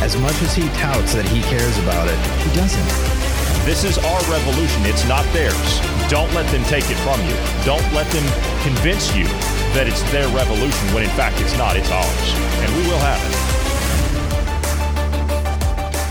As much as he touts that he cares about it, he doesn't. This is our revolution. It's not theirs. Don't let them take it from you. Don't let them convince you that it's their revolution when in fact it's not. It's ours. And we will have it.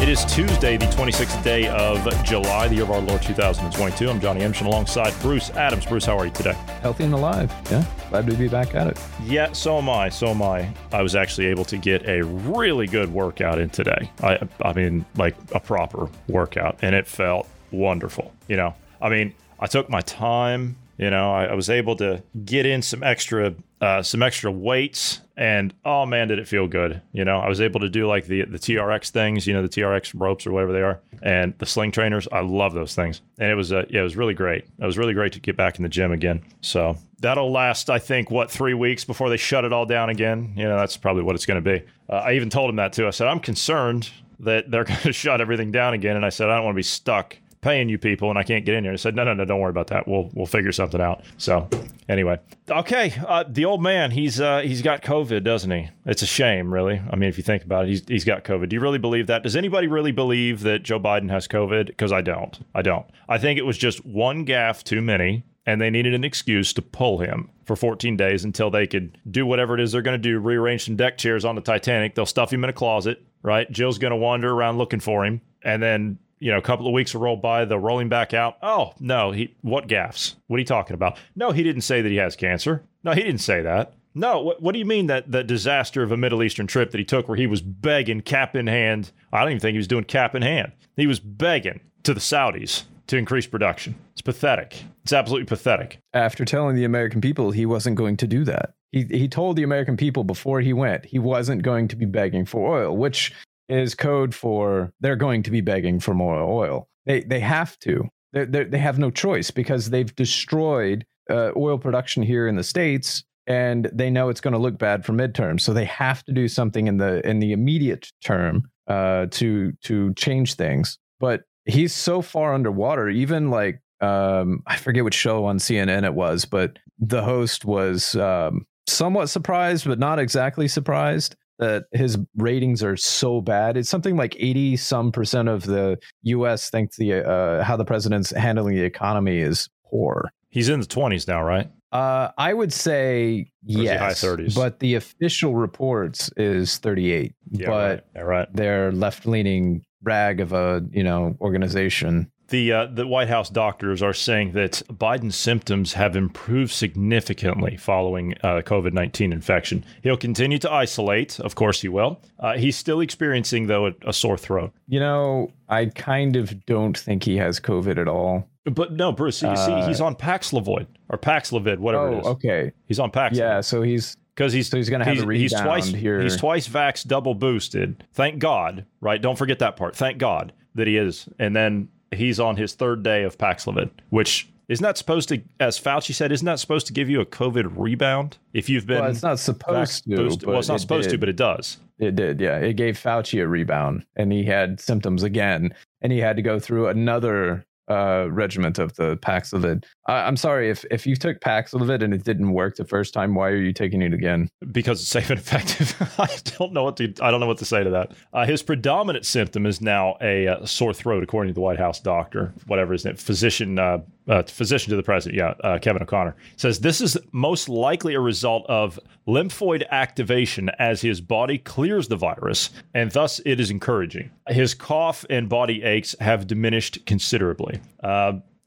It is Tuesday, the 26th day of July, the year of our Lord 2022. I'm Johnny Emshin alongside Bruce Adams. Bruce, how are you today? Healthy and alive. Yeah. Glad to be back at it. Yeah, so am I. So am I. I was actually able to get a really good workout in today. I, I mean, like a proper workout, and it felt wonderful. You know, I mean, I took my time. You know, I, I was able to get in some extra, uh, some extra weights, and oh man, did it feel good. You know, I was able to do like the the TRX things. You know, the TRX ropes or whatever they are, and the sling trainers. I love those things, and it was uh, yeah, it was really great. It was really great to get back in the gym again. So that'll last, I think, what three weeks before they shut it all down again. You know, that's probably what it's going to be. Uh, I even told him that too. I said I'm concerned that they're going to shut everything down again, and I said I don't want to be stuck paying you people and I can't get in here. I said, no, no, no, don't worry about that. We'll we'll figure something out. So anyway, okay, uh, the old man, he's uh, he's got COVID, doesn't he? It's a shame, really. I mean, if you think about it, he's he's got COVID. Do you really believe that? Does anybody really believe that Joe Biden has COVID? Because I don't. I don't. I think it was just one gaffe too many. And they needed an excuse to pull him for 14 days until they could do whatever it is they're going to do, rearrange some deck chairs on the Titanic. They'll stuff him in a closet, right? Jill's going to wander around looking for him. And then you know, a couple of weeks roll by, they'll roll him back out. Oh, no, he what gaffs? What are you talking about? No, he didn't say that he has cancer. No, he didn't say that. No, what, what do you mean that the disaster of a Middle Eastern trip that he took where he was begging cap in hand? I don't even think he was doing cap in hand. He was begging to the Saudis to increase production. It's pathetic. It's absolutely pathetic. After telling the American people he wasn't going to do that. He, he told the American people before he went he wasn't going to be begging for oil, which is code for they're going to be begging for more oil. They they have to. They they have no choice because they've destroyed uh, oil production here in the states, and they know it's going to look bad for midterms. So they have to do something in the in the immediate term uh, to to change things. But he's so far underwater. Even like um, I forget which show on CNN it was, but the host was um, somewhat surprised, but not exactly surprised that his ratings are so bad. It's something like 80 some percent of the US think the uh, how the president's handling the economy is poor. He's in the 20s now, right? Uh, I would say yes, high 30s. but the official reports is 38. Yeah, but right. Yeah, right. their left-leaning rag of a you know organization the uh, the White House doctors are saying that Biden's symptoms have improved significantly following uh, COVID nineteen infection. He'll continue to isolate, of course he will. Uh, he's still experiencing though a, a, sore throat. You know, I kind of don't think he has COVID at all. But no, Bruce, you see, he's on Paxlovid or Paxlovid, whatever oh, it is. okay. He's on Paxlovid. Yeah, so he's because he's so he's going to have he's, a rebound he's twice here. he's twice vaxxed, double boosted. Thank God, right? Don't forget that part. Thank God that he is. And then he's on his third day of Paxlovid, which isn't that supposed to, as Fauci said, isn't that supposed to give you a COVID rebound if you've been? Well, it's not supposed to. Boosted? Well, it's not it supposed did. to, but it does. It did, yeah. It gave Fauci a rebound, and he had symptoms again, and he had to go through another uh, regiment of the Paxlovid. I, I'm sorry if if you took Paxlovid and it didn't work the first time. Why are you taking it again? because it's safe and effective. I don't know what to I don't know what to say to that. Uh, his predominant symptom is now a uh, sore throat, according to the White House doctor, whatever his name, physician, uh, uh, physician to the president, yeah, uh, Kevin O'Connor says this is most likely a result of lymphoid activation as his body clears the virus, and thus it is encouraging. His cough and body aches have diminished considerably.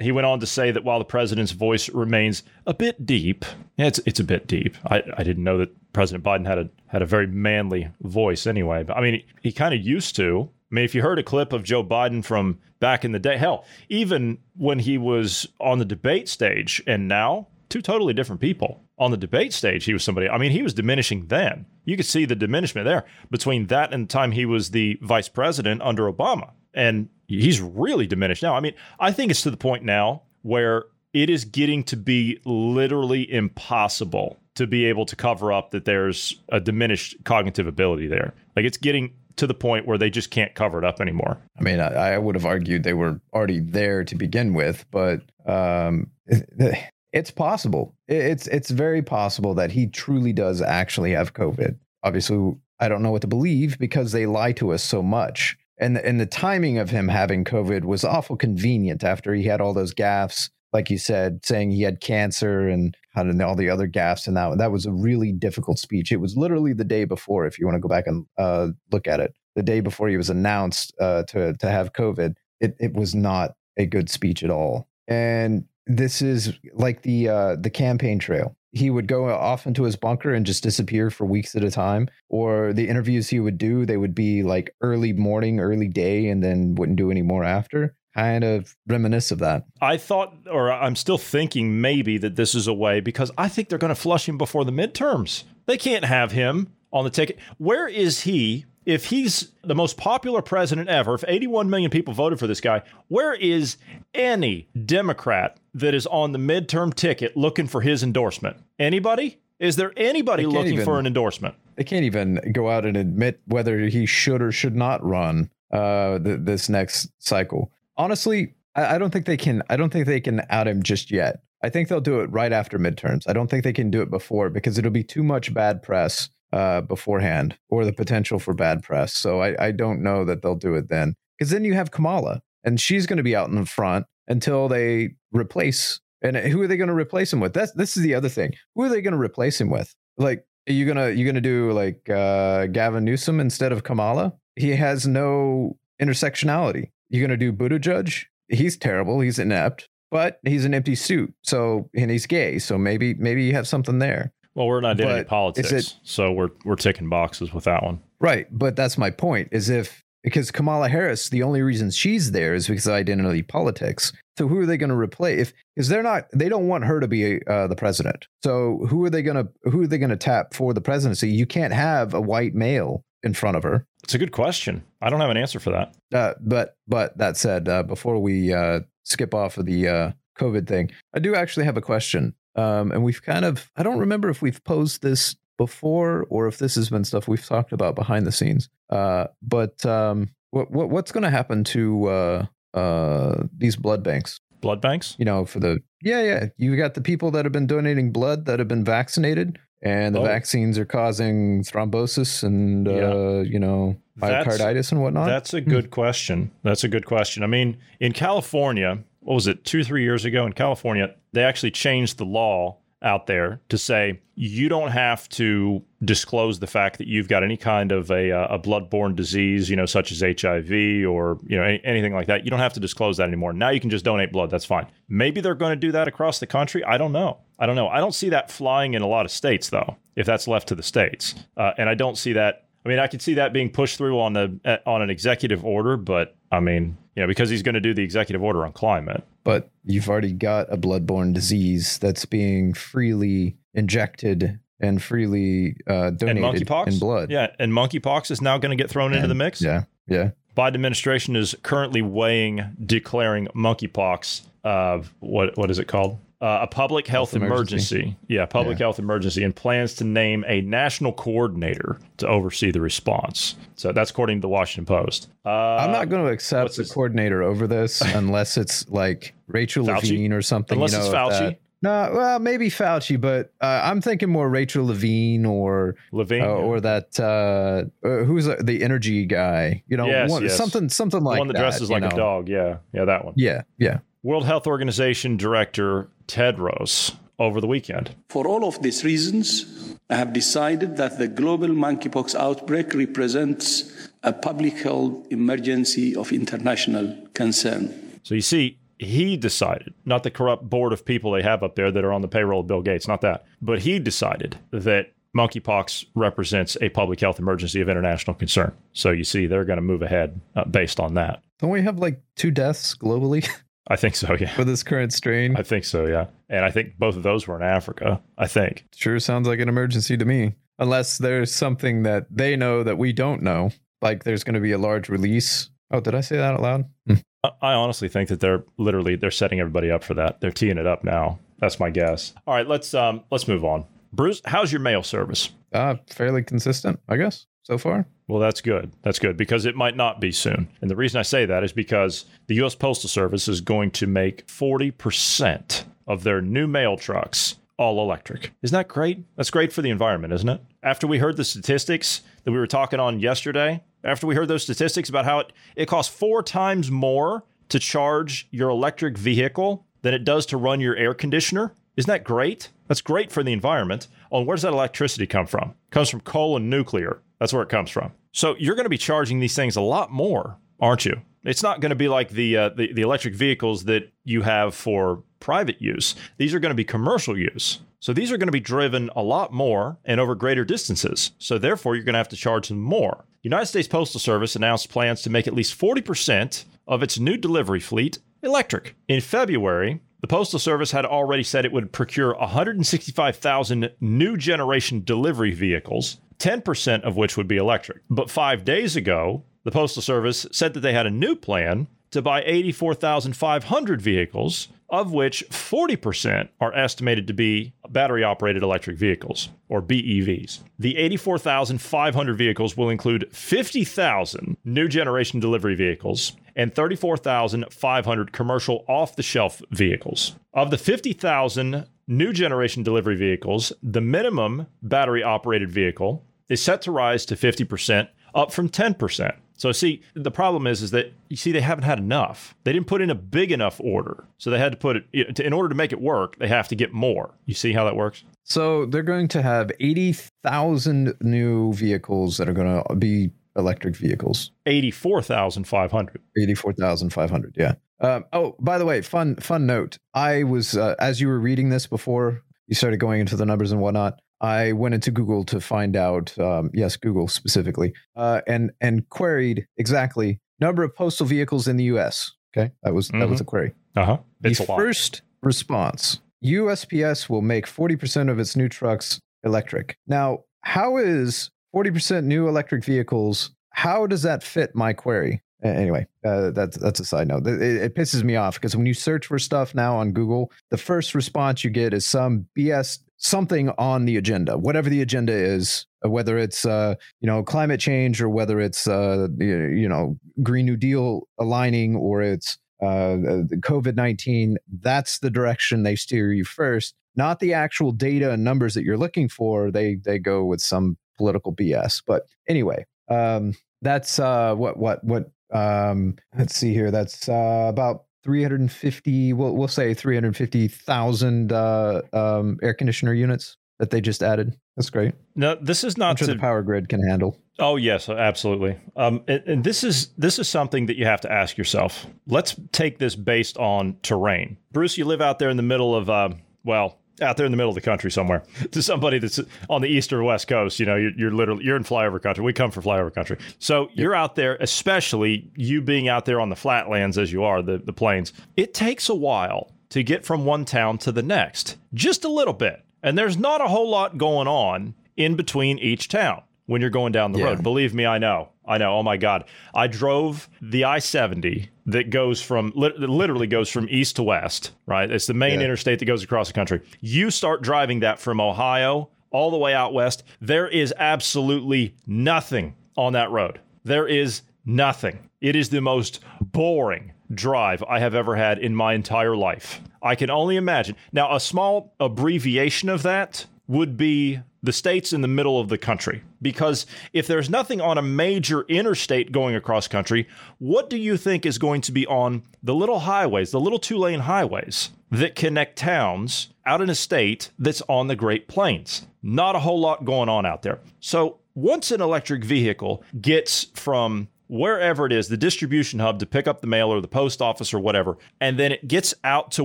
He went on to say that while the president's voice remains a bit deep, it's it's a bit deep. I, I didn't know that President Biden had a had a very manly voice anyway, but I mean he, he kind of used to. I mean, if you heard a clip of Joe Biden from back in the day, hell, even when he was on the debate stage and now, two totally different people. On the debate stage, he was somebody, I mean, he was diminishing then. You could see the diminishment there between that and the time he was the vice president under Obama. And he's really diminished now. I mean, I think it's to the point now where it is getting to be literally impossible to be able to cover up that there's a diminished cognitive ability there. Like it's getting to the point where they just can't cover it up anymore. I mean, I, I would have argued they were already there to begin with, but um, it's possible. It's it's very possible that he truly does actually have COVID. Obviously, I don't know what to believe because they lie to us so much. And and the timing of him having COVID was awful convenient after he had all those gaffes, like you said, saying he had cancer and all the other gaffes and that that was a really difficult speech. It was literally the day before, if you want to go back and uh, look at it, the day before he was announced uh, to to have COVID. It it was not a good speech at all. And this is like the uh, the campaign trail. He would go off into his bunker and just disappear for weeks at a time. Or the interviews he would do, they would be like early morning, early day, and then wouldn't do any more after. Kind of reminisce of that. I thought, or I'm still thinking maybe that this is a way because I think they're going to flush him before the midterms. They can't have him on the ticket. Where is he if he's the most popular president ever, if 81 million people voted for this guy, where is any Democrat that is on the midterm ticket looking for his endorsement? Anybody? Is there anybody looking even, for an endorsement? They can't even go out and admit whether he should or should not run uh, th- this next cycle. Honestly, I-, I don't think they can. I don't think they can out him just yet. I think they'll do it right after midterms. I don't think they can do it before because it'll be too much bad press uh, beforehand or the potential for bad press. So I, I don't know that they'll do it then. Because then you have Kamala and she's going to be out in the front until they replace. And who are they going to replace him with? That's this is the other thing. Who are they going to replace him with? Like, are you gonna you gonna do like uh, Gavin Newsom instead of Kamala? He has no intersectionality. You're gonna do Buttigieg? He's terrible. He's inept, but he's an empty suit. So and he's gay. So maybe maybe you have something there. Well, we're in identity but politics, it, so we're we're ticking boxes with that one. Right, but that's my point. Is if because Kamala Harris, the only reason she's there is because of identity politics. So who are they going to replace? If because they're not, they don't want her to be uh, the president. So who are they going to who are they going to tap for the presidency? You can't have a white male in front of her. It's a good question. I don't have an answer for that. Uh, but but that said, uh, before we uh, skip off of the uh, COVID thing, I do actually have a question. Um, and we've kind of, I don't remember if we've posed this before or if this has been stuff we've talked about behind the scenes. Uh, but um, what, what what's going to happen to uh, uh, these blood banks? Blood banks? You know, for the yeah, yeah. You got the people that have been donating blood that have been vaccinated, and the oh. vaccines are causing thrombosis and yeah. uh, you know myocarditis that's, and whatnot. That's a good hmm. question. That's a good question. I mean, in California, what was it, two, three years ago in California, they actually changed the law out there to say you don't have to disclose the fact that you've got any kind of a, uh, a bloodborne disease, you know, such as HIV or you know any, anything like that. You don't have to disclose that anymore. Now you can just donate blood. That's fine. Maybe they're going to do that across the country. I don't know. I don't know. I don't see that flying in a lot of states though. If that's left to the states, uh, and I don't see that. I mean, I could see that being pushed through on the on an executive order, but I mean, you know, because he's going to do the executive order on climate. But you've already got a bloodborne disease that's being freely injected and freely uh, donated and monkeypox? in blood. Yeah, and monkeypox is now going to get thrown and, into the mix. Yeah, yeah. Biden administration is currently weighing declaring monkeypox of uh, what what is it called? Uh, a public health, health emergency. emergency. Yeah, public yeah. health emergency, and plans to name a national coordinator to oversee the response. So that's according to the Washington Post. Uh, I'm not going to accept the coordinator over this unless it's like Rachel Fauci? Levine or something. Unless you know, it's Fauci. No, well, maybe Fauci, but uh, I'm thinking more Rachel Levine or Levine, uh, or that uh, uh who's the energy guy? You know, yes, one, yes. something something like one that, that dresses like know. a dog. Yeah, yeah, that one. Yeah, yeah. World Health Organization Director Tedros over the weekend. For all of these reasons, I have decided that the global monkeypox outbreak represents a public health emergency of international concern. So you see, he decided, not the corrupt board of people they have up there that are on the payroll of Bill Gates, not that, but he decided that monkeypox represents a public health emergency of international concern. So you see, they're going to move ahead uh, based on that. Don't we have like two deaths globally? I think so, yeah. For this current strain? I think so, yeah. And I think both of those were in Africa, I think. Sure sounds like an emergency to me. Unless there's something that they know that we don't know. Like there's going to be a large release Oh, did I say that out loud? I- I honestly think that they're literally they're setting everybody up for that. They're teeing it up now. That's my guess. All right, let's um let's move on. Bruce, how's your mail service? Uh, fairly consistent, I guess, so far. Well, that's good. That's good because it might not be soon. And the reason I say that is because the U.S. Postal Service is going to make 40% of their new mail trucks all electric. Isn't that great? That's great for the environment, isn't it? After we heard the statistics that we were talking on yesterday, after we heard those statistics about how it, it costs four times more to charge your electric vehicle than it does to run your air conditioner, isn't that great? That's great for the environment. Oh, and where does that electricity come from? It comes from coal and nuclear. That's where it comes from. So you're going to be charging these things a lot more, aren't you? It's not going to be like the, uh, the the electric vehicles that you have for private use. These are going to be commercial use. So these are going to be driven a lot more and over greater distances. So therefore, you're going to have to charge them more. United States Postal Service announced plans to make at least 40% of its new delivery fleet electric. In February, the Postal Service had already said it would procure 165,000 new generation delivery vehicles, 10% of which would be electric. But five days ago, the Postal Service said that they had a new plan to buy 84,500 vehicles, of which 40% are estimated to be battery operated electric vehicles, or BEVs. The 84,500 vehicles will include 50,000 new generation delivery vehicles and 34,500 commercial off the shelf vehicles. Of the 50,000 new generation delivery vehicles, the minimum battery operated vehicle is set to rise to 50%, up from 10%. So see, the problem is, is that you see they haven't had enough. They didn't put in a big enough order, so they had to put it in order to make it work. They have to get more. You see how that works? So they're going to have 80,000 new vehicles that are going to be electric vehicles. Eighty-four thousand five hundred. 84,500, yeah. Um, oh, by the way, fun fun note. I was uh, as you were reading this before you started going into the numbers and whatnot. I went into Google to find out, um, yes, Google specifically, uh, and and queried exactly number of postal vehicles in the U.S. Okay, that was that was the query. Uh huh. The a first response USPS will make 40% of its new trucks electric. Now, how is 40% new electric vehicles? How does that fit my query? Anyway, uh, that's that's a side note. It, it pisses me off because when you search for stuff now on Google, the first response you get is some BS something on the agenda, whatever the agenda is, uh, whether it's uh, you know climate change or whether it's uh, you know Green New Deal aligning or it's uh, COVID 19, that's the direction they steer you first, not the actual data and numbers that you're looking for. They, they go with some political BS. But anyway, um, that's uh, what, what, what, um, let's see here. That's uh, about 350, we'll, we'll say 350,000 uh, um, air conditioner units that they just added. That's great. No, this is I'm not sure to the power grid can handle. Oh yes, absolutely. Um, and, and this is this is something that you have to ask yourself. Let's take this based on terrain. Bruce, you live out there in the middle of uh, well, out there in the middle of the country somewhere. To somebody that's on the east or west coast, you know, you're, you're literally you're in flyover country. We come from flyover country, so you're out there, especially you being out there on the flatlands as you are the the plains. It takes a while to get from one town to the next, just a little bit, and there's not a whole lot going on in between each town when you're going down the Yeah. road. Believe me, I know. I know. Oh my God. I drove the I 70 that goes from, lit- literally goes from east to west, right? It's the main Yeah. interstate that goes across the country. You start driving that from Ohio all the way out west, there is absolutely nothing on that road. There is nothing. It is the most boring drive I have ever had in my entire life. I can only imagine. Now, a small abbreviation of that would be the states in the middle of the country. Because if there's nothing on a major interstate going across country, what do you think is going to be on the little highways, the little two lane highways that connect towns out in a state that's on the Great Plains? Not a whole lot going on out there. So once an electric vehicle gets from wherever it is, the distribution hub to pick up the mail or the post office or whatever, and then it gets out to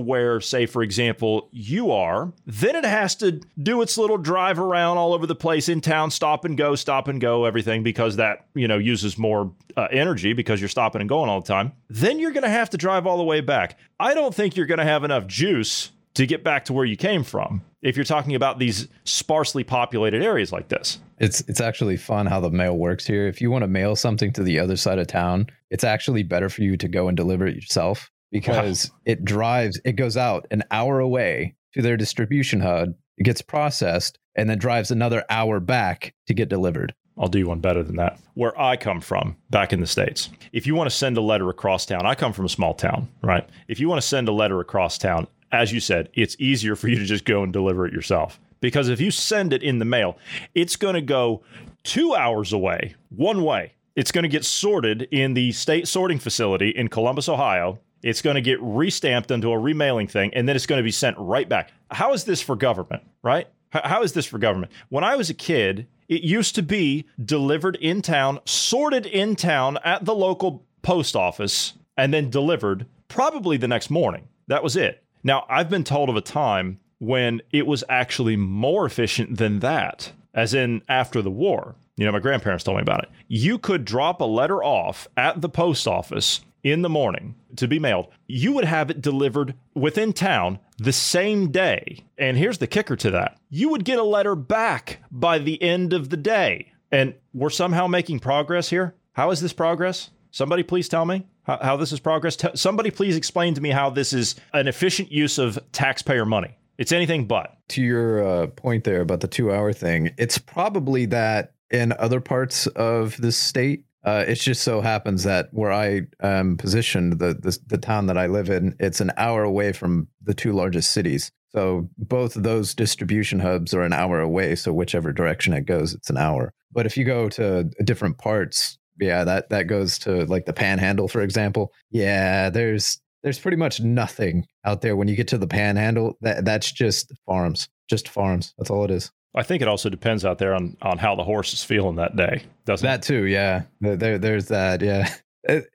where, say, for example, you are, then it has to do its little drive around all over the place in town, stop and go, stop and go, everything, because that, you know, uses more uh, energy because you're stopping and going all the time. Then you're going to have to drive all the way back. I don't think you're going to have enough juice to get back to where you came from if you're talking about these sparsely populated areas like this. It's it's actually fun how the mail works here. If you want to mail something to the other side of town, it's actually better for you to go and deliver it yourself because wow. it drives it goes out an hour away to their distribution hub, it gets processed and then drives another hour back to get delivered. I'll do one better than that. Where I come from, back in the States, if you want to send a letter across town, I come from a small town, right? If you want to send a letter across town, as you said, it's easier for you to just go and deliver it yourself. Because if you send it in the mail, it's going to go two hours away, one way. It's going to get sorted in the state sorting facility in Columbus, Ohio. It's going to get restamped into a remailing thing, and then it's going to be sent right back. How is this for government, right? How is this for government? When I was a kid, it used to be delivered in town, sorted in town at the local post office, and then delivered probably the next morning. That was it. Now, I've been told of a time when it was actually more efficient than that, as in after the war. You know, my grandparents told me about it. You could drop a letter off at the post office in the morning to be mailed, you would have it delivered within town the same day. And here's the kicker to that you would get a letter back by the end of the day. And we're somehow making progress here. How is this progress? Somebody please tell me how, how this is progress. T- somebody please explain to me how this is an efficient use of taxpayer money. It's anything but. To your uh, point there about the two hour thing, it's probably that in other parts of the state, uh, it just so happens that where I am positioned, the, the, the town that I live in, it's an hour away from the two largest cities. So both those distribution hubs are an hour away. So whichever direction it goes, it's an hour. But if you go to different parts, yeah, that that goes to like the Panhandle, for example. Yeah, there's there's pretty much nothing out there when you get to the Panhandle. That that's just farms, just farms. That's all it is. I think it also depends out there on on how the horse is feeling that day, doesn't that it? too? Yeah, there, there's that. Yeah,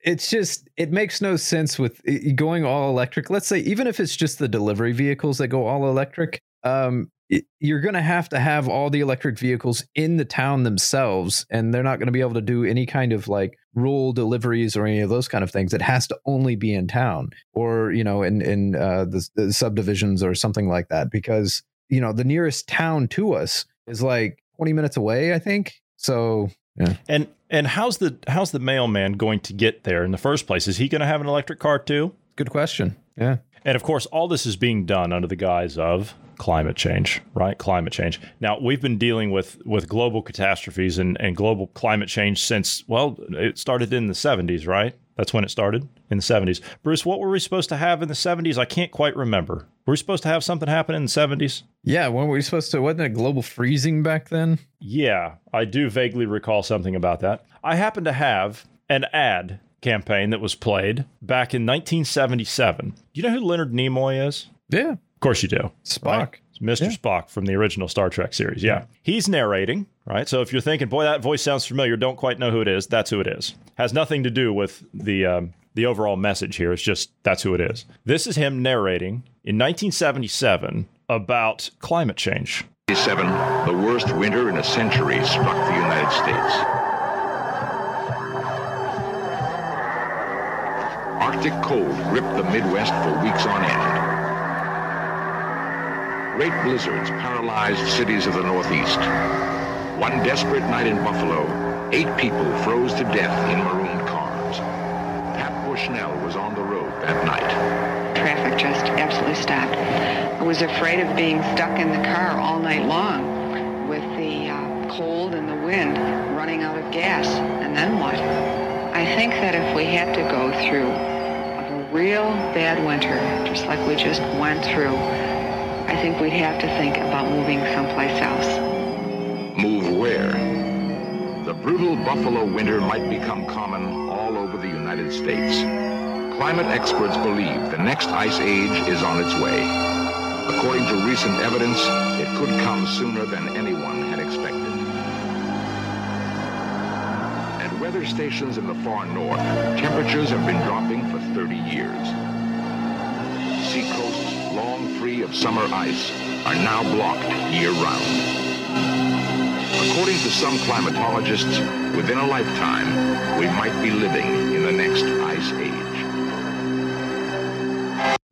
it's just it makes no sense with going all electric. Let's say even if it's just the delivery vehicles that go all electric, um, it, you're going to have to have all the electric vehicles in the town themselves, and they're not going to be able to do any kind of like rural deliveries or any of those kind of things. It has to only be in town, or you know, in in uh, the, the subdivisions or something like that, because you know, the nearest town to us is like 20 minutes away, I think. So, yeah. And and how's the how's the mailman going to get there in the first place? Is he going to have an electric car too? Good question. Yeah. And of course, all this is being done under the guise of climate change, right? Climate change. Now, we've been dealing with with global catastrophes and, and global climate change since, well, it started in the 70s, right? That's when it started in the 70s. Bruce, what were we supposed to have in the 70s? I can't quite remember. Were we supposed to have something happen in the 70s? Yeah, when were we supposed to? Wasn't it global freezing back then? Yeah, I do vaguely recall something about that. I happen to have an ad campaign that was played back in 1977. Do you know who Leonard Nimoy is? Yeah. Of course you do. Spock. Right? Mr. Yeah. Spock from the original Star Trek series. Yeah. He's narrating, right? So if you're thinking, boy, that voice sounds familiar, don't quite know who it is, that's who it is. Has nothing to do with the um, the overall message here. It's just that's who it is. This is him narrating in 1977 about climate change. 77, the worst winter in a century struck the United States. Arctic cold gripped the Midwest for weeks on end. Great blizzards paralyzed cities of the Northeast. One desperate night in Buffalo, eight people froze to death in marooned cars. Pat Bushnell was on the road that night. Traffic just absolutely stopped. I was afraid of being stuck in the car all night long with the uh, cold and the wind running out of gas. And then what? I think that if we had to go through a real bad winter, just like we just went through, I think we'd have to think about moving someplace else. Move where? The brutal buffalo winter might become common all over the United States. Climate experts believe the next ice age is on its way. According to recent evidence, it could come sooner than anyone had expected. At weather stations in the far north, temperatures have been dropping for 30 years. Long free of summer ice, are now blocked year-round. According to some climatologists, within a lifetime, we might be living in the next ice age.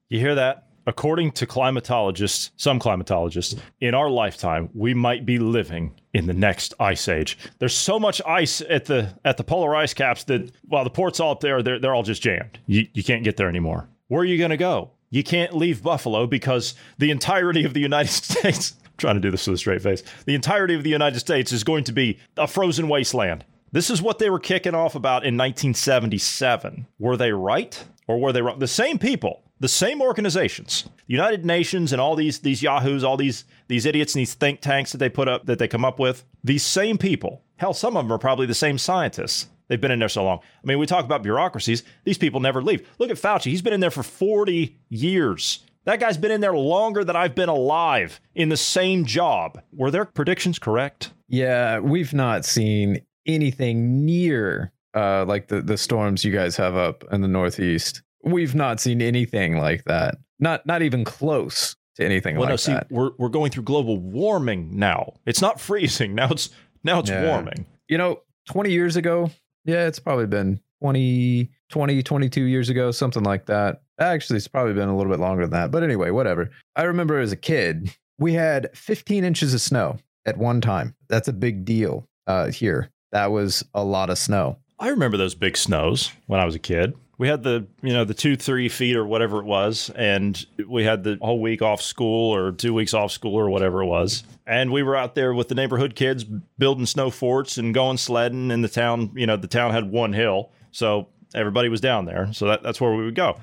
You hear that? according to climatologists, some climatologists, in our lifetime, we might be living in the next ice age. There's so much ice at the at the polar ice caps that while the ports all up there, they're they're all just jammed. You you can't get there anymore. Where are you going to go? You can't leave Buffalo because the entirety of the United States. I'm trying to do this with a straight face. The entirety of the United States is going to be a frozen wasteland. This is what they were kicking off about in 1977. Were they right or were they wrong? The same people, the same organizations, the United Nations and all these these yahoos, all these these idiots and these think tanks that they put up that they come up with. These same people. Hell, some of them are probably the same scientists. They've been in there so long. I mean, we talk about bureaucracies. These people never leave. Look at Fauci. He's been in there for 40 years. That guy's been in there longer than I've been alive in the same job. Were their predictions correct? Yeah, we've not seen anything near uh, like the, the storms you guys have up in the Northeast. We've not seen anything like that. Not not even close to anything well, like no, see, that. we're we're going through global warming now. It's not freezing now. It's now it's Yeah. warming. You know, 20 years ago, yeah, it's probably been 20, 20, 22 years ago, something like that. Actually, it's probably been a little bit longer than that. But anyway, whatever. I remember as a kid, we had 15 inches of snow at one time. That's a big deal uh, here. That was a lot of snow. I remember those big snows when I was a kid. We had the, you know, the two, three feet or whatever it was, and we had the whole week off school or two weeks off school or whatever it was. And we were out there with the neighborhood kids building snow forts and going sledding in the town. You know, the town had one hill. So everybody was down there. So that, that's where we would go.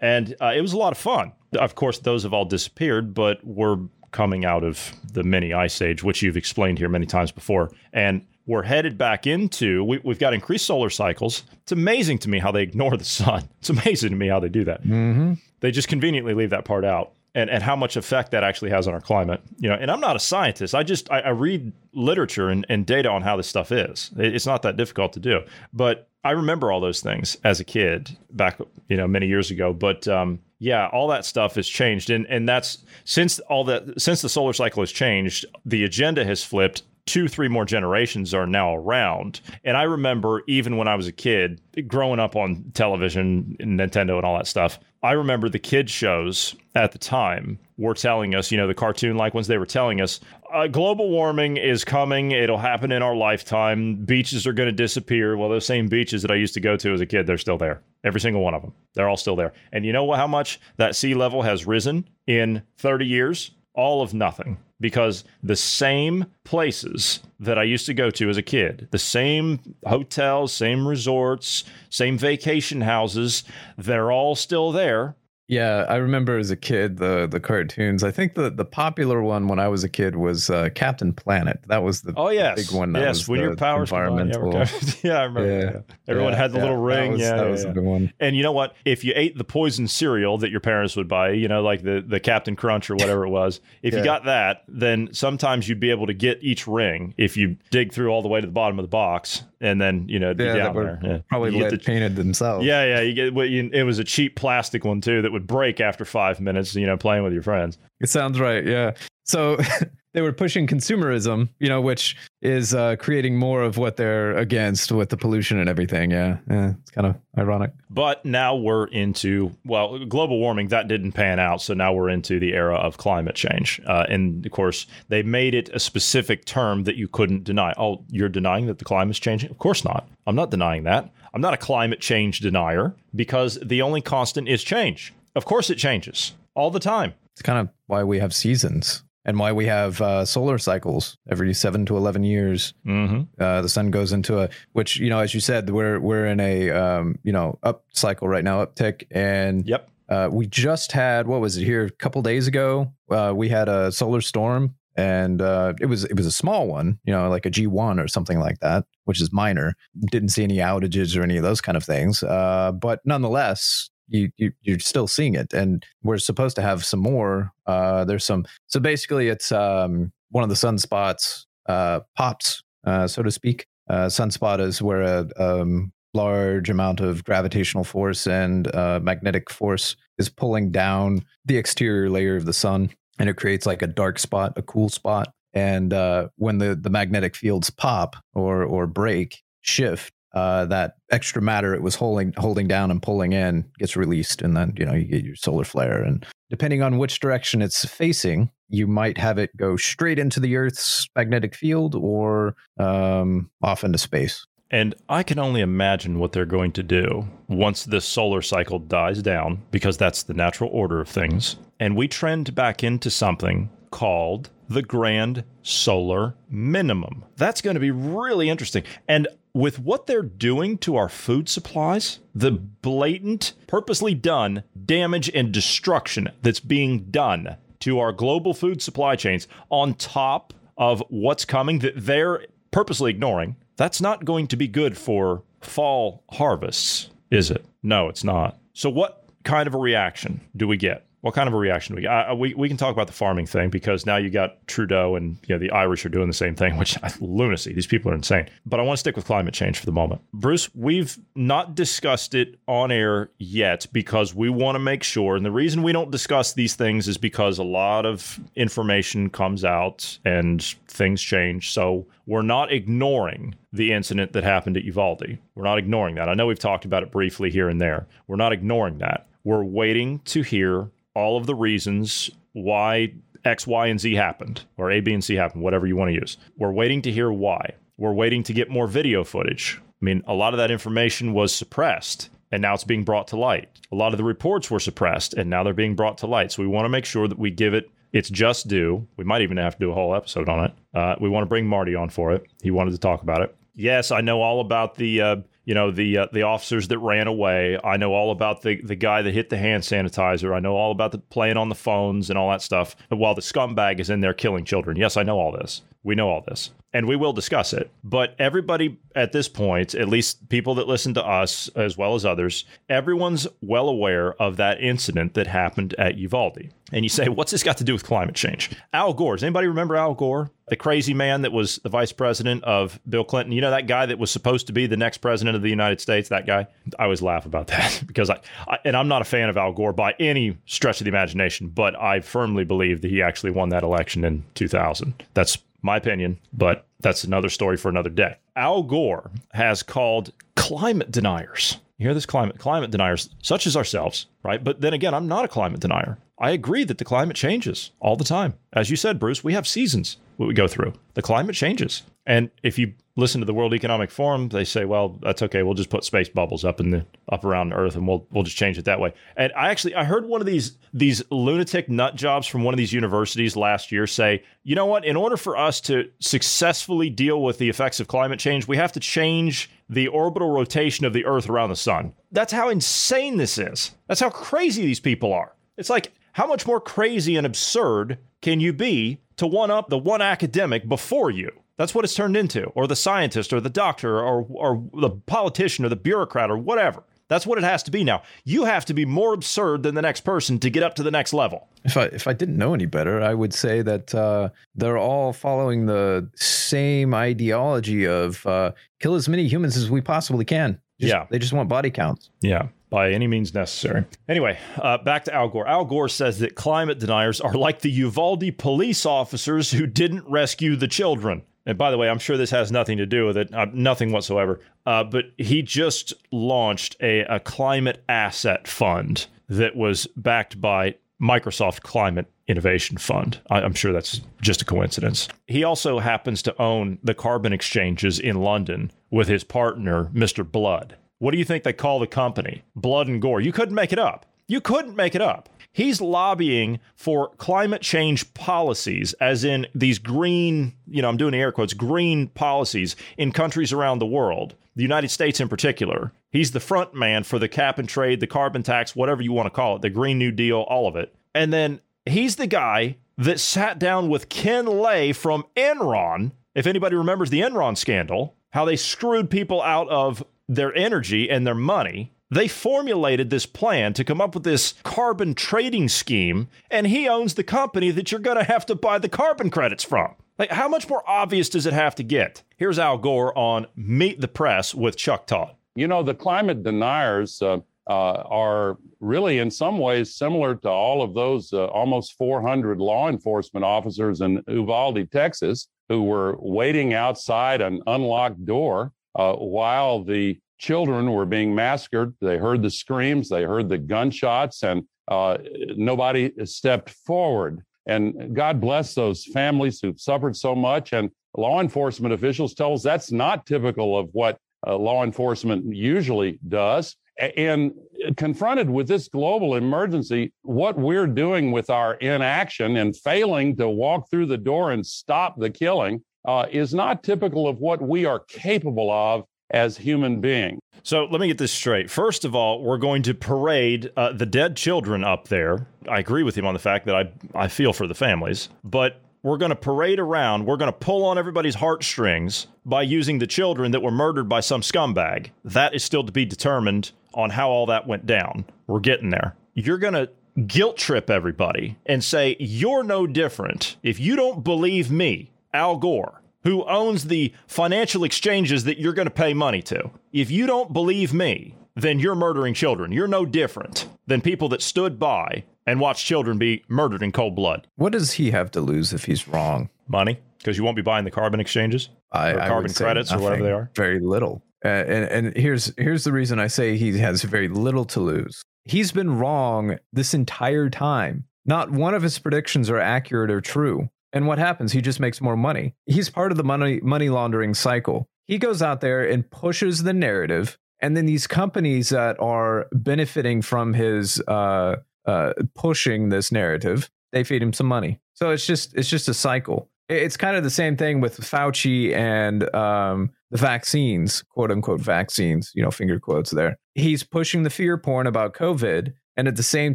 And uh, it was a lot of fun. Of course, those have all disappeared, but we're coming out of the mini ice age, which you've explained here many times before. And we're headed back into, we, we've got increased solar cycles. It's amazing to me how they ignore the sun. It's amazing to me how they do that. Mm-hmm. They just conveniently leave that part out. And, and how much effect that actually has on our climate, you know. And I'm not a scientist. I just I, I read literature and, and data on how this stuff is. It- It's not that difficult to do. But I remember all those things as a kid back, you know, many years ago. But um, yeah, all that stuff has changed, and and that's since all that since the solar cycle has changed, the agenda has flipped. Two, three more generations are now around, and I remember even when I was a kid, growing up on television, and Nintendo, and all that stuff. I remember the kids shows at the time were telling us, you know, the cartoon like ones they were telling us, uh, global warming is coming. It'll happen in our lifetime. Beaches are going to disappear. Well, those same beaches that I used to go to as a kid, they're still there. Every single one of them. They're all still there. And you know how much that sea level has risen in 30 years? All of nothing. Because the same places that I used to go to as a kid, the same hotels, same resorts, same vacation houses, they're all still there. Yeah, I remember as a kid the the cartoons. I think the the popular one when I was a kid was uh, Captain Planet. That was the Oh yes, big one. That yes. when your powers environmental. Yeah, yeah, I remember. Yeah. that. Everyone Yeah, had the yeah, little that ring. was- yeah, that was a good one. And you know what? If you ate the poison cereal that your parents would buy, you know, like the the Captain Crunch or whatever it was, if you got that, then sometimes you'd be able to get each ring if you dig through all the way to the bottom of the box, and then you know, Yeah, down there. Probably You get the- painted themselves. yeah, yeah. You get what you, it was a cheap plastic one too that would break after five minutes. You know, playing with your friends. It sounds right. Yeah. So they were pushing consumerism, you know, which is uh, creating more of what they're against with the pollution and everything. Yeah. Yeah. It's kind of ironic. But now we're into, well, global warming, that didn't pan out. So now we're into the era of climate change. Uh, and of course, they made it a specific term that you couldn't deny. Oh, you're denying that the climate's changing? Of course not. I'm not denying that. I'm not a climate change denier because the only constant is change. Of course, it changes all the time. It's kind of why we have seasons and why we have uh, solar cycles every seven to 11 years. Mm-hmm. Uh, the sun goes into a, which, you know, as you said, we're, we're in a, um, you know, up cycle right now, uptick. And Yep. Uh, we just had what was it here a couple days ago? Uh, we had a solar storm, and uh, it was it was a small one, you know, like a G one or something like that, which is minor. Didn't see any outages or any of those kind of things, uh, but nonetheless, you, you you're still seeing it, and we're supposed to have some more. Uh, there's some, so basically, it's um, one of the sunspots uh, pops, uh, so to speak. Uh, sunspot is where a um, large amount of gravitational force and uh, magnetic force is pulling down the exterior layer of the sun, and it creates like a dark spot, a cool spot. And uh, when the the magnetic fields pop or or break, shift, uh, that extra matter it was holding holding down and pulling in gets released, and then you know you get your solar flare and depending on which direction it's facing, you might have it go straight into the Earth's magnetic field or um, off into space. And I can only imagine what they're going to do once this solar cycle dies down, because that's the natural order of things. And we trend back into something called the grand solar minimum. That's going to be really interesting. And with what they're doing to our food supplies, the blatant, purposely done damage and destruction that's being done to our global food supply chains, on top of what's coming that they're purposely ignoring, that's not going to be good for fall harvests, is it? No, it's not. So, what kind of a reaction do we get? What kind of a reaction do we get? we, we can talk about the farming thing because now you got Trudeau and you know the Irish are doing the same thing, which lunacy. These people are insane. But I want to stick with climate change for the moment. Bruce, we've not discussed it on air yet because we want to make sure. And the reason we don't discuss these things is because a lot of information comes out and things change. So we're not ignoring the incident that happened at Uvalde. We're not ignoring that. I know we've talked about it briefly here and there. We're not ignoring that. We're waiting to hear all of the reasons why X, Y, and Z happened, or A, B, and C happened, whatever you want to use. We're waiting to hear why. We're waiting to get more video footage. I mean, a lot of that information was suppressed and now it's being brought to light. A lot of the reports were suppressed and now they're being brought to light. So we want to make sure that we give it its just due. We might even have to do a whole episode on it. Uh, we want to bring Marty on for it. He wanted to talk about it. Yes, I know all about the uh, you know the uh, the officers that ran away. I know all about the the guy that hit the hand sanitizer. I know all about the playing on the phones and all that stuff. While the scumbag is in there killing children. Yes, I know all this. We know all this and we will discuss it. But everybody at this point, at least people that listen to us as well as others, everyone's well aware of that incident that happened at Uvalde. And you say, what's this got to do with climate change? Al Gore. Does anybody remember Al Gore? The crazy man that was the vice president of Bill Clinton. You know that guy that was supposed to be the next president of the United States? That guy? I always laugh about that because I, I and I'm not a fan of Al Gore by any stretch of the imagination, but I firmly believe that he actually won that election in 2000. That's my opinion, but that's another story for another day. Al Gore has called climate deniers. You hear this climate climate deniers, such as ourselves, right? But then again, I'm not a climate denier. I agree that the climate changes all the time. As you said, Bruce, we have seasons what we go through. The climate changes. And if you listen to the World Economic Forum, they say, well, that's okay. We'll just put space bubbles up in the up around Earth and we'll we'll just change it that way. And I actually I heard one of these these lunatic nut jobs from one of these universities last year say, you know what, in order for us to successfully deal with the effects of climate change, we have to change the orbital rotation of the Earth around the sun. That's how insane this is. That's how crazy these people are. It's like how much more crazy and absurd can you be to one up the one academic before you? That's what it's turned into, or the scientist, or the doctor, or, or the politician, or the bureaucrat, or whatever. That's what it has to be now. You have to be more absurd than the next person to get up to the next level. If I if I didn't know any better, I would say that uh, they're all following the same ideology of uh, kill as many humans as we possibly can. Just, yeah, they just want body counts. Yeah, by any means necessary. Anyway, uh, back to Al Gore. Al Gore says that climate deniers are like the Uvalde police officers who didn't rescue the children. And by the way, I'm sure this has nothing to do with it, uh, nothing whatsoever. Uh, but he just launched a, a climate asset fund that was backed by Microsoft Climate Innovation Fund. I, am sure that's just a coincidence. He also happens to own the carbon exchanges in London with his partner, Mr. Blood. What do you think they call the company? Blood and Gore. You couldn't make it up. You couldn't make it up. He's lobbying for climate change policies, as in these green, you know, I'm doing air quotes, green policies in countries around the world, the United States in particular. He's the front man for the cap and trade, the carbon tax, whatever you want to call it, the Green New Deal, all of it. And then he's the guy that sat down with Ken Lay from Enron. If anybody remembers the Enron scandal, how they screwed people out of their energy and their money they formulated this plan to come up with this carbon trading scheme, and he owns the company that you're going to have to buy the carbon credits from. Like, how much more obvious does it have to get? Here's Al Gore on Meet the Press with Chuck Todd. You know, the climate deniers uh, uh, are really, in some ways, similar to all of those uh, almost 400 law enforcement officers in Uvalde, Texas, who were waiting outside an unlocked door uh, while the children were being massacred. They heard the screams, they heard the gunshots, and uh, nobody stepped forward. And God bless those families who've suffered so much. And law enforcement officials tell us that's not typical of what uh, law enforcement usually does. And confronted with this global emergency, what we're doing with our inaction and failing to walk through the door and stop the killing uh, is not typical of what we are capable of as human beings. So let me get this straight. First of all, we're going to parade uh, the dead children up there. I agree with him on the fact that I I feel for the families, but we're going to parade around. We're going to pull on everybody's heartstrings by using the children that were murdered by some scumbag. That is still to be determined on how all that went down. We're getting there. You're going to guilt trip everybody and say, You're no different. If you don't believe me, Al Gore, who owns the financial exchanges that you're going to pay money to, if you don't believe me, then you're murdering children. You're no different than people that stood by and watched children be murdered in cold blood. What does he have to lose if he's wrong? Money, because you won't be buying the carbon exchanges, I, or I carbon credits, or whatever they are. Very little. Uh, and and here's here's the reason I say he has very little to lose. He's been wrong this entire time. Not one of his predictions are accurate or true. And what happens? He just makes more money. He's part of the money money laundering cycle. He goes out there and pushes the narrative, and then these companies that are benefiting from his uh, uh, pushing this narrative, they feed him some money. So it's just it's just a cycle. It's kind of the same thing with Fauci and um, the vaccines, quote unquote vaccines, you know, finger quotes there. He's pushing the fear porn about COVID. And at the same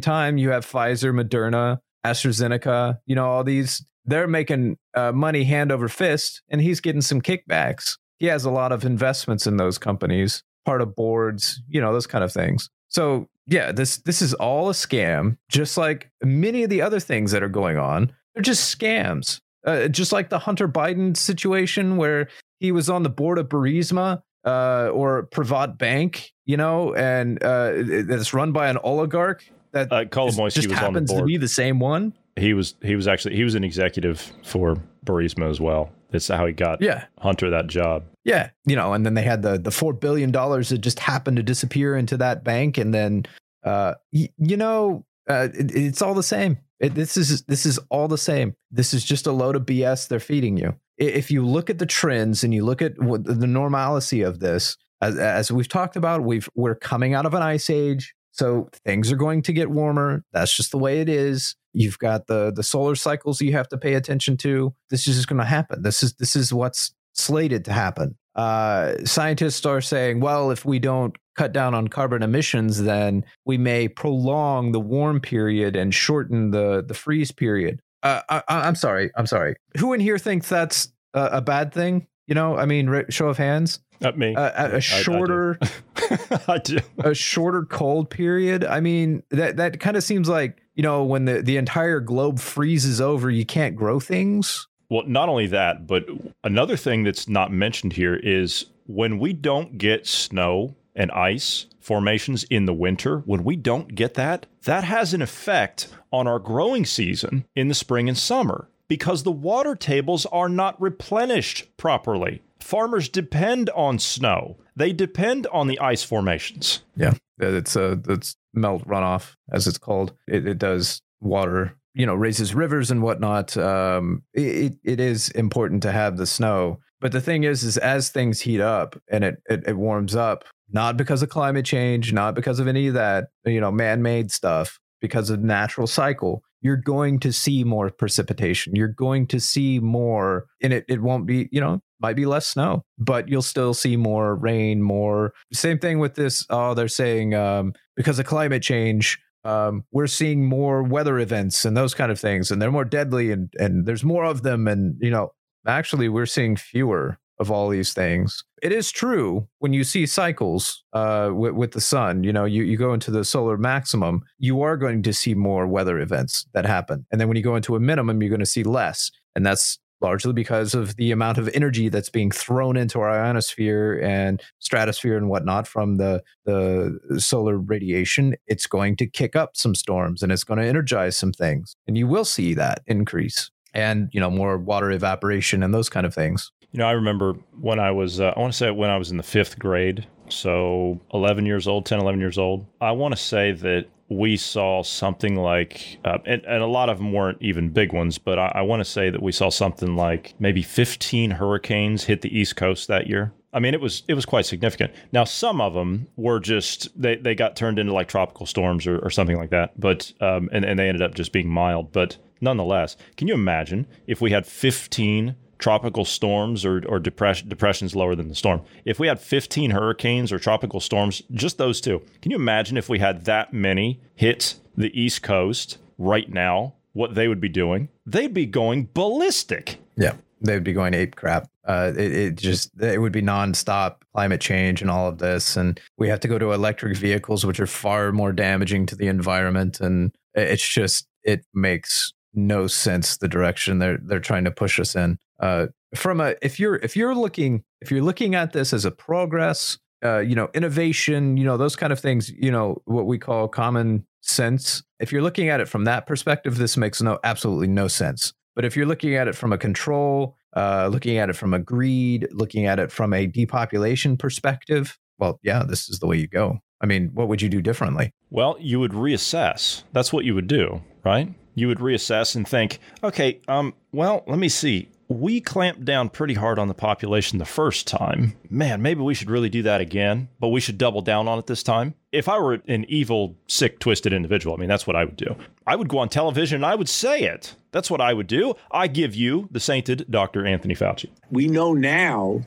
time, you have Pfizer, Moderna, AstraZeneca, you know, all these, they're making uh, money hand over fist, and he's getting some kickbacks. He has a lot of investments in those companies, part of boards, you know, those kind of things. So yeah, this this is all a scam, just like many of the other things that are going on. They're just scams. Uh, just like the Hunter Biden situation where he was on the board of Burisma uh, or Privat Bank, you know, and uh, it's run by an oligarch that Uh, Kolomoisky just was on the happens to be the same one. He was he was actually he was an executive for Burisma as well. That's how he got Yeah. Hunter that job. Yeah, you know, and then they had the the four billion dollars that just happened to disappear into that bank, and then, uh, y- you know, uh, it, it's all the same. It, this is this is all the same. This is just a load of BS they're feeding you. If you look at the trends and you look at what the normalcy of this, as as we've talked about, we've we're coming out of an ice age, so things are going to get warmer. That's just the way it is. You've got the the solar cycles you have to pay attention to. This is just going to happen. This is this is what's slated to happen. Uh, scientists are saying, well, if we don't cut down on carbon emissions, then we may prolong the warm period and shorten the the freeze period. Uh, I, I'm sorry. I'm sorry. Who in here thinks that's a, a bad thing? You know, I mean, show of hands. Not me. Uh, a, I- I a shorter, I do. a shorter cold period. I mean, that that kind of seems like you know when the the entire globe freezes over, you can't grow things. Well, not only that, but another thing that's not mentioned here is when we don't get snow and ice formations in the winter, when we don't get that, that has an effect on our growing season in the spring and summer because the water tables are not replenished properly. Farmers depend on snow. They depend on the ice formations. Yeah, it's a it's melt runoff as it's called. It, it does water, you know, raises rivers and whatnot. Um, it it is important to have the snow, but the thing is, is as things heat up and it it, it warms up, not because of climate change, not because of any of that, you know, man made stuff, because of natural cycle. You're going to see more precipitation. You're going to see more, and it, it won't be, you know, might be less snow, but you'll still see more rain, more. Same thing with this. Oh, they're saying um, because of climate change, um, we're seeing more weather events and those kind of things, and they're more deadly, and and there's more of them, and you know, actually, we're seeing fewer of all these things. It is true when you see cycles uh, with, with the sun. You know, you you go into the solar maximum, you are going to see more weather events that happen, and then when you go into a minimum, you're going to see less, and that's largely because of the amount of energy that's being thrown into our ionosphere and stratosphere and whatnot from the the solar radiation it's going to kick up some storms and it's going to energize some things and you will see that increase and you know more water evaporation and those kind of things You know, I remember when I was, uh, I want to say when I was in the fifth grade, so 11 years old, 10, 11 years old. I want to say that we saw something like, uh, and, and a lot of them weren't even big ones, but I, I want to say that we saw something like maybe 15 hurricanes hit the East Coast that year. I mean, it was it was quite significant. Now, some of them were just they, they got turned into like tropical storms or, or something like that, but um, and and they ended up just being mild. But nonetheless, can you imagine if we had 15 tropical storms or, or depression, depressions lower than the storm. If we had 15 hurricanes or tropical storms, just those two, can you imagine if we had that many hit the East Coast right now, what they would be doing? They'd be going ballistic. Yeah, they'd be going ape crap. Uh, it, it just it would be nonstop climate change and all of this, and we have to go to electric vehicles, which are far more damaging to the environment, and it's just it makes no sense the direction they're they're trying to push us in. Uh, from a if you're if you're looking if you're looking at this as a progress, uh, you know, innovation, you know, those kind of things, you know, what we call common sense. If you're looking at it from that perspective, this makes no absolutely no sense. But if you're looking at it from a control, uh, looking at it from a greed, looking at it from a depopulation perspective, well, yeah, this is the way you go. I mean, what would you do differently? Well, you would reassess. That's what you would do, right? You would reassess and think, okay, um, well, let me see. We clamped down pretty hard on the population the first time. Man, maybe we should really do that again, but we should double down on it this time. If I were an evil, sick, twisted individual, I mean, that's what I would do. I would go on television and I would say it. That's what I would do. I give you the sainted Dr. Anthony Fauci. We know now,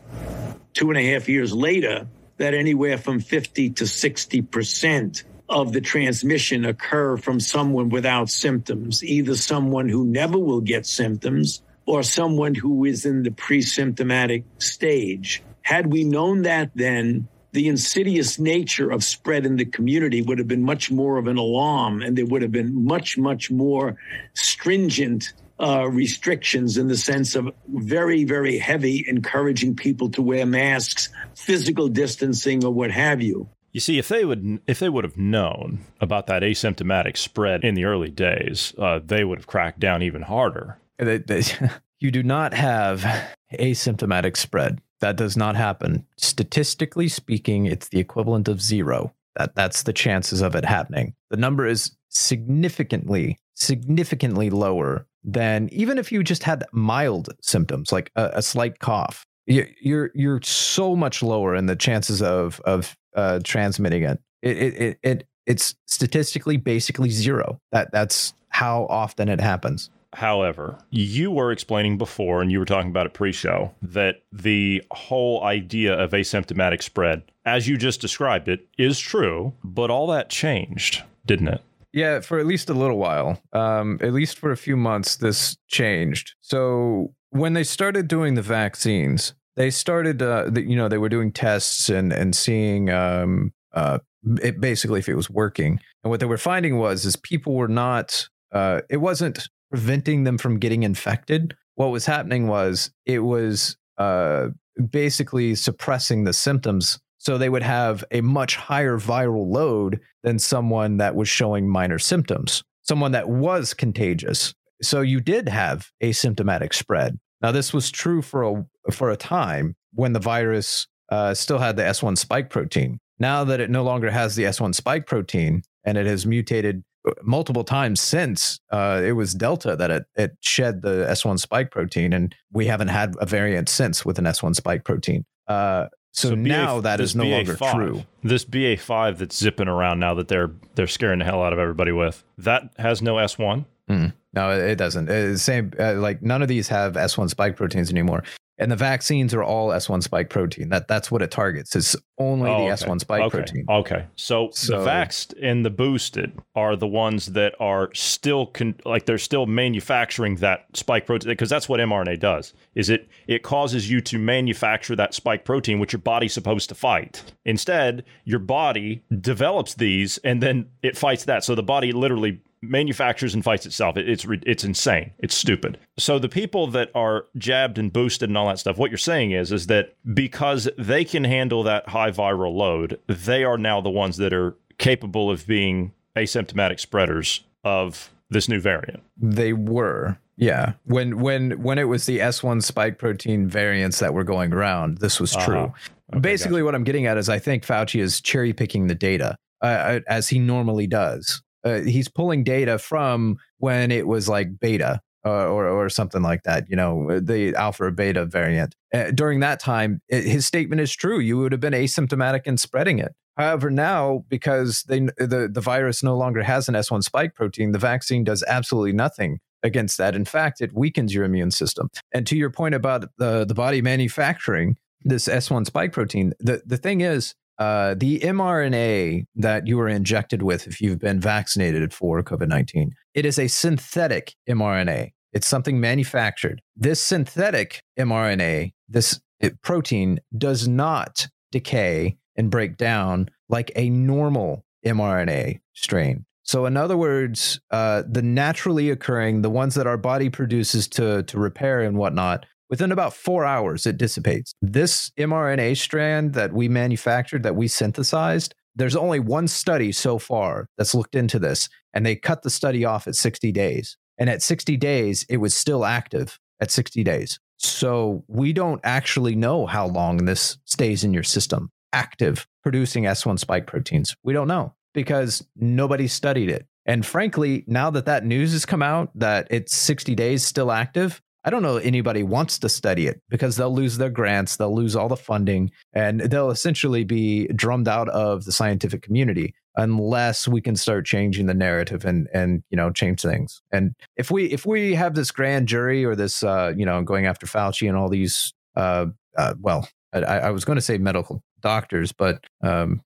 two and a half years later, that anywhere from 50 to 60 percent of the transmission occur from someone without symptoms, either someone who never will get symptoms or someone who is in the pre-symptomatic stage. Had we known that then, the insidious nature of spread in the community would have been much more of an alarm and there would have been much, much more stringent uh, restrictions in the sense of very, very heavy encouraging people to wear masks, physical distancing, or what have you. You see, if they would if they would have known about that asymptomatic spread in the early days, uh, they would have cracked down even harder. They, they, you do not have asymptomatic spread. That does not happen. Statistically speaking, it's the equivalent of zero. That that's the chances of it happening. The number is significantly, significantly lower than even if you just had mild symptoms, like a, a slight cough. You're you're so much lower in the chances of of uh, transmitting it. It, it it it it's statistically basically zero. That that's how often it happens. However, you were explaining before, and you were talking about it pre show, that the whole idea of asymptomatic spread, as you just described it, is true, but all that changed, didn't it? Yeah, for at least a little while. Um, at least for a few months, this changed. So when they started doing the vaccines, they started, uh, the, you know, they were doing tests and and seeing um, uh, it basically if it was working. And what they were finding was is people were not. Uh, it wasn't preventing them from getting infected. What was happening was it was uh, basically suppressing the symptoms. So they would have a much higher viral load than someone that was showing minor symptoms, someone that was contagious. So you did have asymptomatic spread. Now this was true for a for a time when the virus uh, still had the S1 spike protein. Now that it no longer has the S1 spike protein and it has mutated multiple times since uh, it was Delta that it, it shed the S1 spike protein, and we haven't had a variant since with an S1 spike protein. Uh, so, so BA, now that is no BA5, longer true. This BA5 that's zipping around now that they're they're scaring the hell out of everybody with that has no S1. Mm, no, it doesn't. It's same uh, like none of these have S1 spike proteins anymore and the vaccines are all S1 spike protein. That that's what it targets. It's only oh, the okay. S1 spike okay. protein. Okay, so, so, the vaxxed and the boosted are the ones that are still con- like they're still manufacturing that spike protein because that's what mRNA does. Is it it causes you to manufacture that spike protein which your body's supposed to fight. Instead, your body develops these and then it fights that. So the body literally manufactures and fights itself. It, it's it's insane. It's stupid. So the people that are jabbed and boosted and all that stuff, what you're saying is is that because they can handle that high viral load, they are now the ones that are capable of being asymptomatic spreaders of this new variant. They were. Yeah. When when when it was the S1 spike protein variants that were going around, this was true. Uh-huh. Basically, what I'm getting at is I think Fauci is cherry picking the data uh, as he normally does. Uh, he's pulling data from when it was like beta uh, or or something like that. You know, the alpha or beta variant. Uh, during that time, it, his statement is true. You would have been asymptomatic and spreading it. However, now because they the the virus no longer has an S1 spike protein, the vaccine does absolutely nothing against that. In fact, it weakens your immune system. And to your point about the the body manufacturing this S1 spike protein, the the thing is uh, the mRNA that you are injected with if you've been vaccinated for COVID 19, it is a synthetic mRNA. It's something manufactured. This synthetic mRNA, this protein, does not decay and break down like a normal mRNA strain. So, in other words, uh, the naturally occurring, the ones that our body produces to, to repair and whatnot, Within about four hours, it dissipates. This mRNA strand that we manufactured, that we synthesized, there's only one study so far that's looked into this, and they cut the study off at 60 days. And at 60 days, it was still active at 60 days. So we don't actually know how long this stays in your system active, producing S1 spike proteins. We don't know because nobody studied it. And frankly, now that that news has come out that it's 60 days still active, I don't know anybody wants to study it because they'll lose their grants, they'll lose all the funding, and they'll essentially be drummed out of the scientific community unless we can start changing the narrative and and you know change things. And if we if we have this grand jury or this uh, you know going after Fauci and all these uh, uh well, I, I was going to say medical doctors, but um,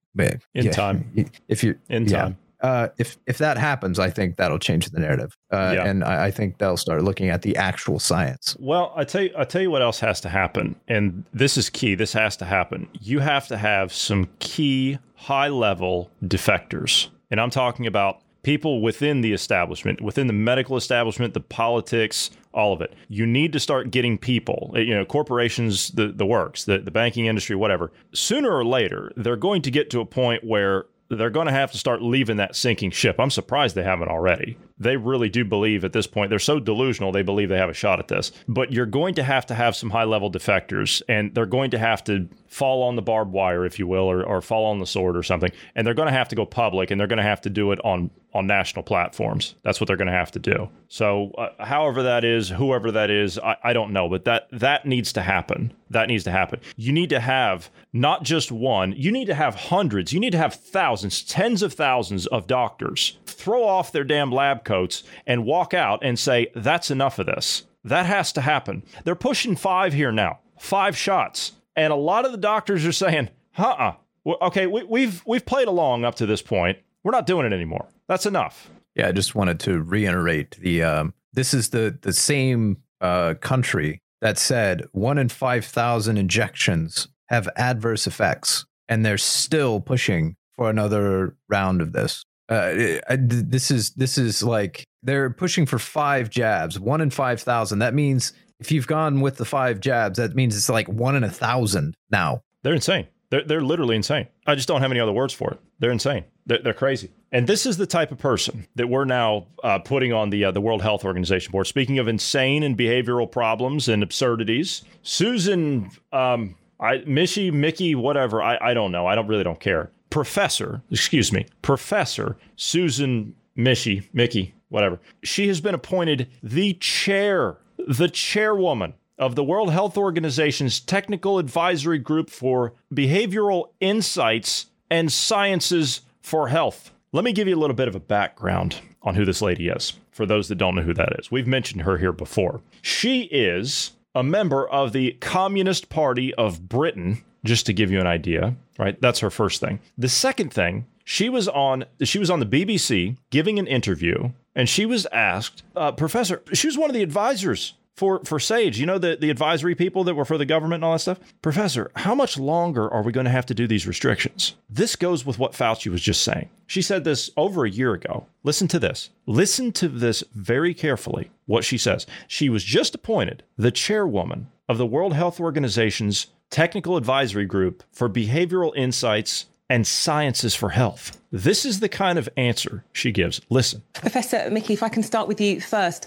in yeah, time, if you in time, uh, if if that happens, I think that'll change the narrative, uh, yeah. and I, I, think they'll start looking at the actual science. Well, I tell you, I tell you what else has to happen, and this is key. This has to happen. You have to have some key high level defectors, and I'm talking about people within the establishment, within the medical establishment, the politics, all of it. You need to start getting people, you know, corporations, the, the works, the, the banking industry, whatever. Sooner or later, they're going to get to a point where they're going to have to start leaving that sinking ship. I'm surprised they haven't already. They really do believe at this point, they're so delusional, they believe they have a shot at this. But you're going to have to have some high level defectors, and they're going to have to fall on the barbed wire, if you will, or, or fall on the sword or something. And they're going to have to go public, and they're going to have to do it on on national platforms. That's what they're going to have to do. So, uh, however that is, whoever that is, I, I don't know, but that that needs to happen. That needs to happen. You need to have not just one. You need to have hundreds. You need to have thousands, tens of thousands of doctors throw off their damn lab coats and walk out and say, "That's enough of this." That has to happen. They're pushing five here now, five shots, and a lot of the doctors are saying, "Uh-uh." Okay, we, we've we've played along up to this point. We're not doing it anymore. That's enough. Yeah, I just wanted to reiterate the um, this is the the same uh, country that said one in five thousand injections have adverse effects, and they're still pushing for another round of this. Uh, this is this is like they're pushing for five jabs, one in five thousand. That means if you've gone with the five jabs, that means it's like one in a thousand now. They're insane. They're, they're literally insane. I just don't have any other words for it. They're insane. They're, they're crazy. And this is the type of person that we're now uh, putting on the uh, the World Health Organization board. Speaking of insane and behavioral problems and absurdities, Susan, um, I, Mishy, Mickey, whatever. I, I don't know. I don't really don't care. Professor, excuse me, Professor Susan Mishy, Mickey, whatever. She has been appointed the chair, the chairwoman of the World Health Organization's Technical Advisory Group for Behavioral Insights and Sciences for Health. Let me give you a little bit of a background on who this lady is for those that don't know who that is. We've mentioned her here before. She is a member of the Communist Party of Britain, just to give you an idea, right? That's her first thing. The second thing, she was on she was on the BBC giving an interview and she was asked, uh, Professor, she was one of the advisors for for Sage, you know the the advisory people that were for the government and all that stuff. Professor, how much longer are we going to have to do these restrictions? This goes with what Fauci was just saying. She said this over a year ago. Listen to this. Listen to this very carefully. What she says. She was just appointed the chairwoman of the World Health Organization's Technical Advisory Group for Behavioral Insights and sciences for health. This is the kind of answer she gives. Listen. Professor Michie, if I can start with you first.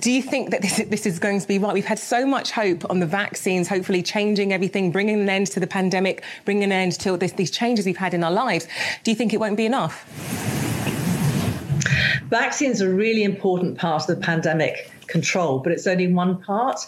Do you think that this, this is going to be right? We've had so much hope on the vaccines, hopefully changing everything, bringing an end to the pandemic, bringing an end to this, these changes we've had in our lives. Do you think it won't be enough? Vaccines are a really important part of the pandemic control, but it's only one part.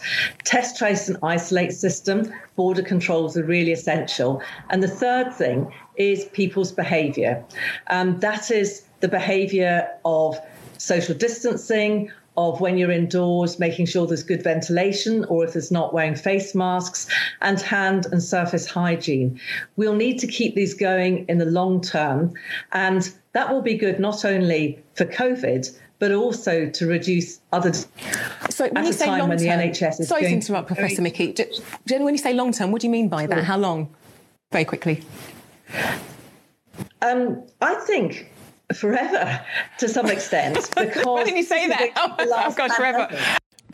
Test, trace, and isolate system, border controls are really essential. And the third thing is people's behavior. Um, that is the behavior of social distancing, of when you're indoors, making sure there's good ventilation, or if there's not, wearing face masks, and hand and surface hygiene. We'll need to keep these going in the long term, and that will be good not only for COVID, but also to reduce other. So when you say long when term, the NHS is sorry to interrupt, Professor Michie. Jen, when you say long term, what do you mean by that? How long? Very quickly. Um, I think forever to some extent because. Why didn't you say that? Oh, gosh, forever.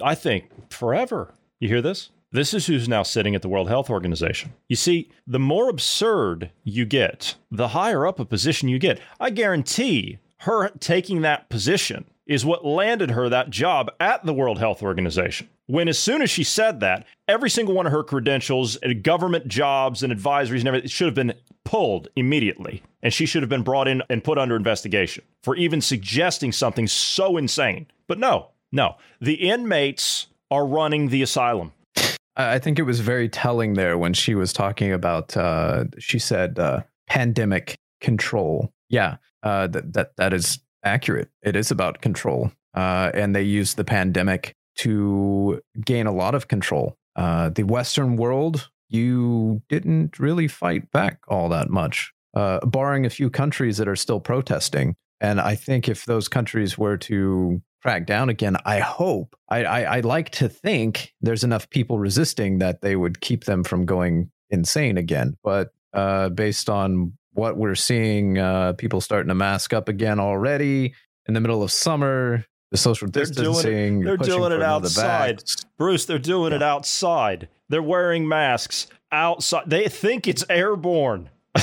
I think forever. You hear this? This is who's now sitting at the World Health Organization. You see, the more absurd you get, the higher up a position you get. I guarantee her taking that position is what landed her that job at the World Health Organization. When, as soon as she said that, every single one of her credentials, and government jobs, and advisories and everything should have been pulled immediately. And she should have been brought in and put under investigation for even suggesting something so insane. But no, no. The inmates are running the asylum. I think it was very telling there when she was talking about. Uh, she said uh, pandemic control. Yeah, uh, that that that is accurate. It is about control, uh, and they use the pandemic to gain a lot of control. Uh, the Western world, you didn't really fight back all that much, uh, barring a few countries that are still protesting. And I think if those countries were to crack down again, I hope, I, I, I like to think there's enough people resisting that they would keep them from going insane again. But uh, based on what we're seeing, uh, people starting to mask up again already in the middle of summer, the social distancing. They're doing it, they're doing it outside. Bruce, they're doing yeah. it outside. They're wearing masks outside. They think it's airborne.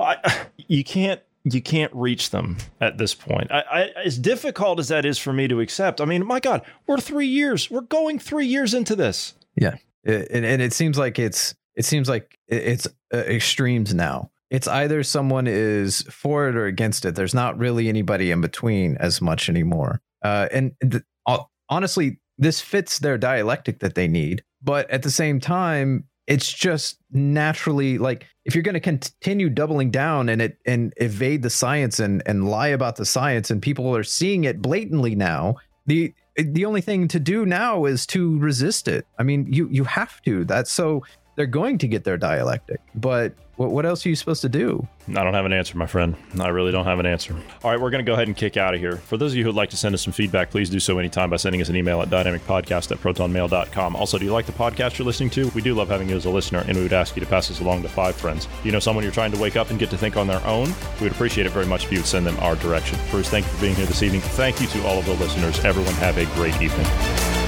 I, you can't you can't reach them at this point. I, I, as difficult as that is for me to accept, I mean, my God, we're three years. We're going three years into this. Yeah, and, and it seems like it's it seems like it's uh, extremes now. It's either someone is for it or against it. There's not really anybody in between as much anymore. Uh, and th- honestly, this fits their dialectic that they need. But at the same time, it's just naturally like if you're going to continue doubling down and it and evade the science and and lie about the science and people are seeing it blatantly now the the only thing to do now is to resist it. I mean you you have to. That's so they're going to get their dialectic but what, what else are you supposed to do? I don't have an answer, my friend. I really don't have an answer. All right, we're going to go ahead and kick out of here. For those of you who'd like to send us some feedback, please do so anytime by sending us an email at dynamicpodcast at protonmail.com. Also, do you like the podcast you're listening to? We do love having you as a listener, and we would ask you to pass us along to five friends. Do you know someone you're trying to wake up and get to think on their own? We would appreciate it very much if you would send them our direction. Bruce, thank you for being here this evening. Thank you to all of the listeners. Everyone have a great evening.